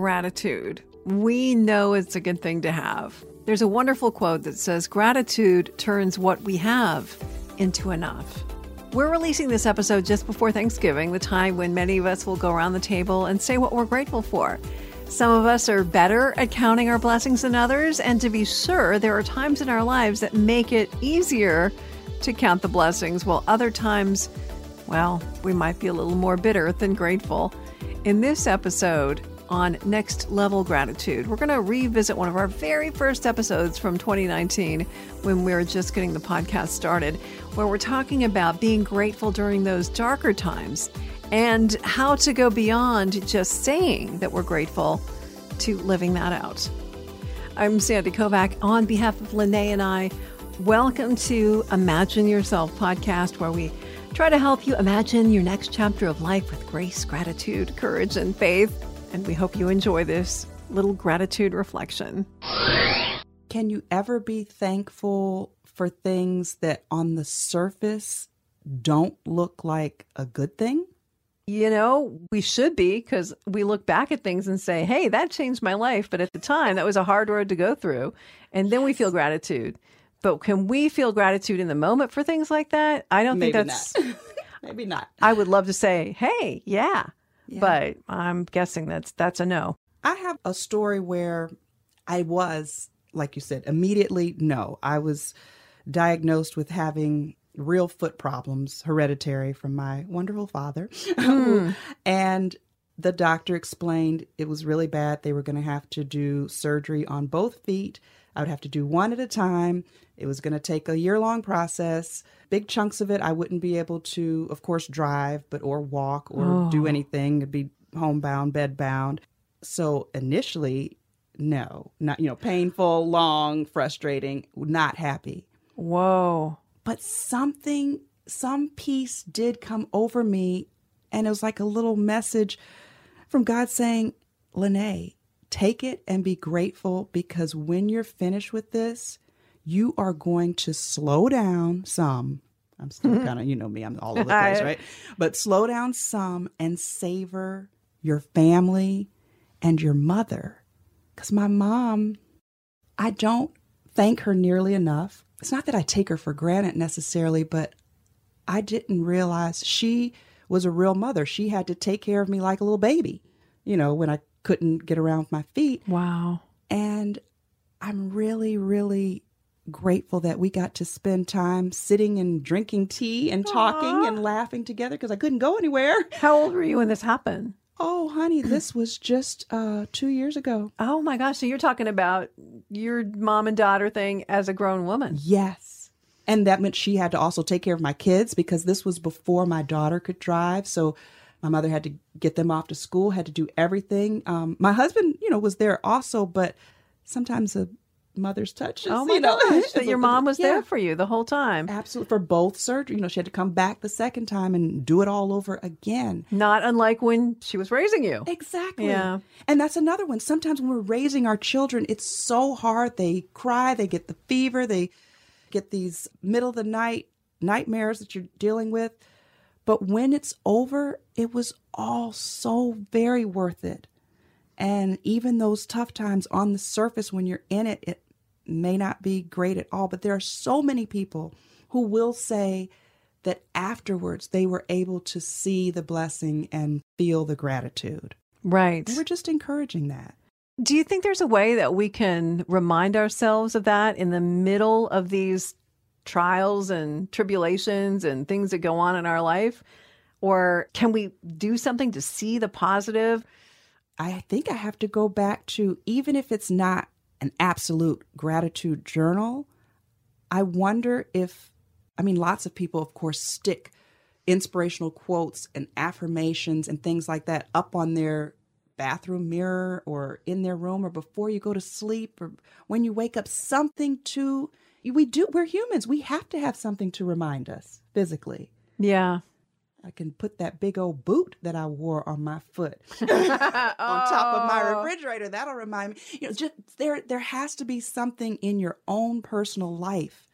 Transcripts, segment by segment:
gratitude. We know it's a good thing to have. There's a wonderful quote that says, Gratitude turns what we have into enough. We're releasing this episode just before Thanksgiving, the time when many of us will go around the table and say what we're grateful for. Some of us are better at counting our blessings than others, and to be sure, there are times in our lives that make it easier to count the blessings, while other times, well, we might be a little more bitter than grateful. In this episode, on Next Level Gratitude. We're going to revisit one of our very first episodes from 2019 when we were just getting the podcast started, where we're talking about being grateful during those darker times and how to go beyond just saying that we're grateful to living that out. I'm Sandy Kovac on behalf of Lene and I. Welcome to Imagine Yourself podcast, where we try to help you imagine your next chapter of life with grace, gratitude, courage, and faith. And we hope you enjoy this little gratitude reflection. Can you ever be thankful for things that on the surface don't look like a good thing? You know, we should be because we look back at things and say, hey, that changed my life. But at the time, that was a hard road to go through. And then we feel gratitude. But can we feel gratitude in the moment for things like that? I don't Maybe think that's. Maybe not. I would love to say, hey, yeah, yeah. But I'm guessing that's that's a no. I have a story where I was, like you said, immediately no. I was diagnosed with having real foot problems, hereditary from my wonderful father. Mm. and the doctor explained it was really bad. They were going to have to do surgery on both feet. I would have to do one at a time. It was going to take a year long process. Big chunks of it, I wouldn't be able to, of course, drive, but or walk or oh. do anything. It'd be homebound, bedbound. So initially, no, not, you know, painful, long, frustrating, not happy. Whoa. But something, some peace did come over me. And it was like a little message from God saying, Lene, take it and be grateful because when you're finished with this, you are going to slow down some. I'm still mm-hmm. kind of, you know me, I'm all over the place, right? But slow down some and savor your family and your mother. Because my mom, I don't thank her nearly enough. It's not that I take her for granted necessarily, but I didn't realize she was a real mother. She had to take care of me like a little baby, you know, when I couldn't get around with my feet. Wow. And I'm really, really grateful that we got to spend time sitting and drinking tea and talking Aww. and laughing together because I couldn't go anywhere. How old were you when this happened? Oh, honey, this was just uh, two years ago. Oh my gosh! So you're talking about your mom and daughter thing as a grown woman? Yes, and that meant she had to also take care of my kids because this was before my daughter could drive. So my mother had to get them off to school, had to do everything. Um, my husband, you know, was there also, but sometimes a mother's touch. Oh my you know, gosh, that your mom was yeah. there for you the whole time. Absolutely, for both surgery. You know, she had to come back the second time and do it all over again. Not unlike when she was raising you. Exactly. Yeah. And that's another one. Sometimes when we're raising our children, it's so hard. They cry, they get the fever, they get these middle of the night nightmares that you're dealing with. But when it's over, it was all so very worth it. And even those tough times on the surface, when you're in it, it may not be great at all. But there are so many people who will say that afterwards they were able to see the blessing and feel the gratitude. Right. And we're just encouraging that. Do you think there's a way that we can remind ourselves of that in the middle of these trials and tribulations and things that go on in our life? Or can we do something to see the positive? I think I have to go back to even if it's not an absolute gratitude journal, I wonder if, I mean, lots of people, of course, stick inspirational quotes and affirmations and things like that up on their bathroom mirror or in their room or before you go to sleep or when you wake up, something to, we do, we're humans. We have to have something to remind us physically. Yeah. I can put that big old boot that I wore on my foot on top of my oh. refrigerator. That'll remind me. You know, just there there has to be something in your own personal life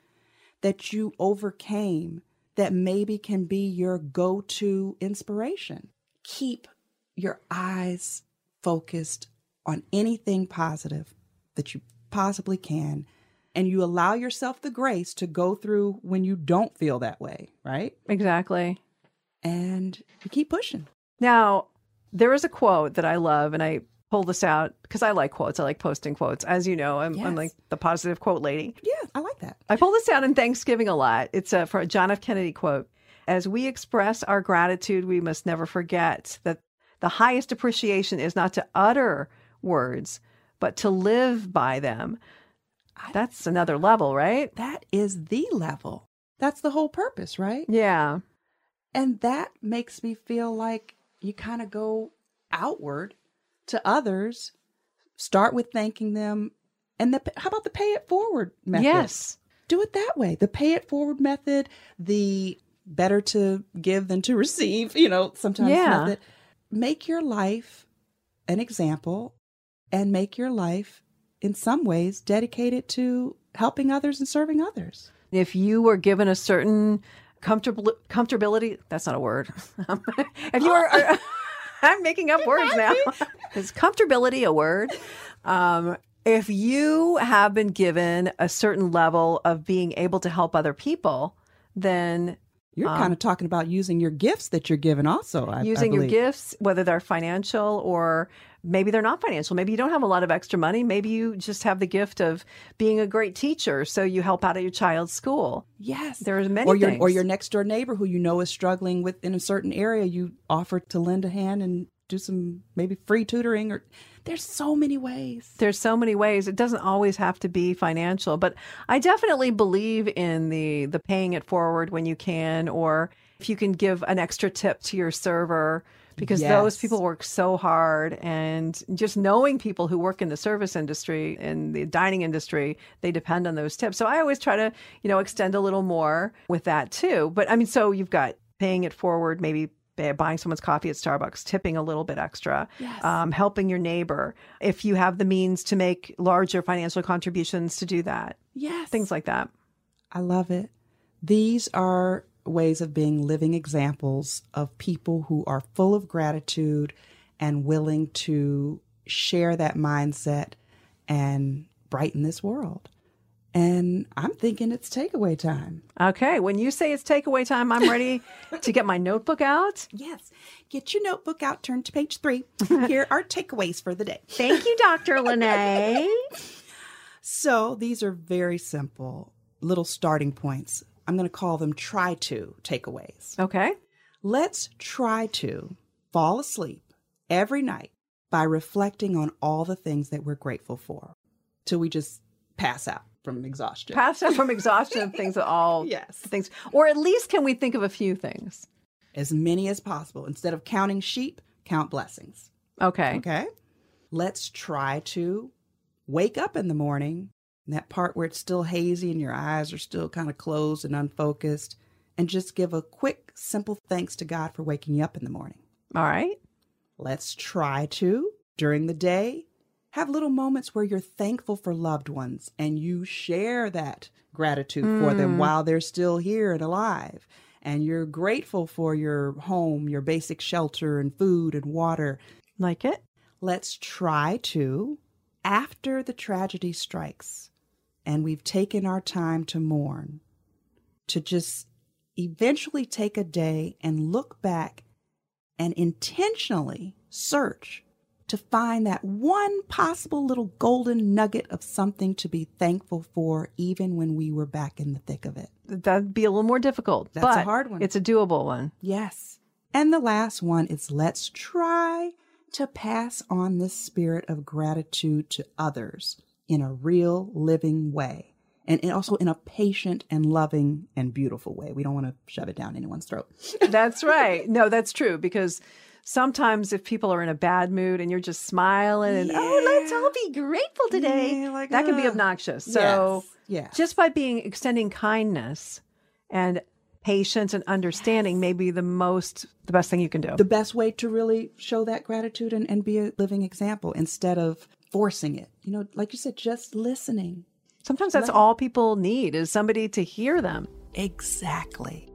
that you overcame that maybe can be your go-to inspiration. Keep your eyes focused on anything positive that you possibly can. And you allow yourself the grace to go through when you don't feel that way, right? Exactly. And you keep pushing. Now, there is a quote that I love, and I pull this out because I like quotes. I like posting quotes. As you know, I'm, Yes. I'm like the positive quote lady. Yeah, I like that. I pull this out in Thanksgiving a lot. It's a, for a John F. Kennedy quote. As we express our gratitude, we must never forget that the highest appreciation is not to utter words, but to live by them. That's another level, right? That is the level. That's the whole purpose, right? Yeah. And that makes me feel like you kind of go outward to others, start with thanking them. And the, how about the pay it forward method? Yes. Do it that way. The pay it forward method, the better to give than to receive, you know, sometimes Yeah. method. Make your life an example and make your life in some ways dedicated to helping others and serving others. If you were given a certain comfortable comfortability, that's not a word. if you are, I'm making up words now. Is comfortability a word? Um, if you have been given a certain level of being able to help other people, then You're um, kind of talking about using your gifts that you're given also. I, I using your gifts, whether they're financial or maybe they're not financial. Maybe you don't have a lot of extra money. Maybe you just have the gift of being a great teacher, so you help out at your child's school. Yes. there are many or your or your next door neighbor who you know is struggling with in a certain area, you offer to lend a hand and do some maybe free tutoring or there's so many ways. there's so many ways. It doesn't always have to be financial but i definitely believe in the the paying it forward when you can or if you can give an extra tip to your server because those people work so hard and just knowing people who work in the service industry and the dining industry they depend on those tips. So i always try to you know extend a little more with that too. But i mean so you've got paying it forward maybe buying someone's coffee at starbucks tipping a little bit extra Yes. um, helping your neighbor if you have the means to make larger financial contributions to do that Yes. things like that I love it. These are ways of being living examples of people who are full of gratitude and willing to share that mindset and brighten this world. And I'm thinking it's takeaway time. okay when you say it's takeaway time i'm ready to get my notebook out Yes. Get your notebook out, turn to page three. Here are takeaways for the day. thank you dr lene So these are very simple little starting points. I'm going to call them try to takeaways. okay Let's try to fall asleep every night by reflecting on all the things that we're grateful for till we just pass out from exhaustion. pass out from exhaustion things that all Yes. things or at least can we think of a few things as many as possible. Instead of counting sheep, count blessings. okay Okay. Let's try to wake up in the morning, that part where it's still hazy and your eyes are still kind of closed and unfocused, and just give a quick, simple thanks to God for waking you up in the morning. all right Let's try to, during the day, have little moments where you're thankful for loved ones and you share that gratitude for them mm. while they're still here and alive. And you're grateful for your home, your basic shelter and food and water. like it Let's try to, after the tragedy strikes and we've taken our time to mourn, to just eventually take a day and look back and intentionally search to find that one possible little golden nugget of something to be thankful for, even when we were back in the thick of it. that'd be a little more difficult That's a hard one. it's a doable one Yes. And the last one is let's try to pass on this spirit of gratitude to others in a real living way. And and also in a patient and loving and beautiful way. We don't want to shove it down anyone's throat. That's right. No, that's true because sometimes if people are in a bad mood and you're just smiling and oh, let's all be grateful today, Yeah, like, that can be uh, obnoxious. So yes, yes. just by being extending kindness and patience and understanding may be the most the best thing you can do. the best way to really show that gratitude and, and be a living example instead of forcing it. You know, like you said, just listening. Sometimes that's all people need is somebody to hear them. Exactly.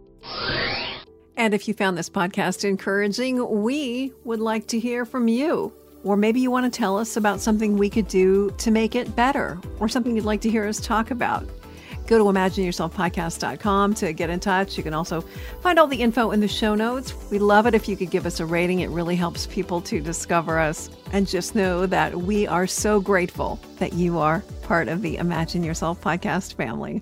And if you found this podcast encouraging, we would like to hear from you. Or maybe you want to tell us about something we could do to make it better or something you'd like to hear us talk about. Go to imagineyourselfpodcast.com to get in touch. You can also find all the info in the show notes. We love it if you could give us a rating. It really helps people to discover us. And just know that we are so grateful that you are part of the Imagine Yourself podcast family.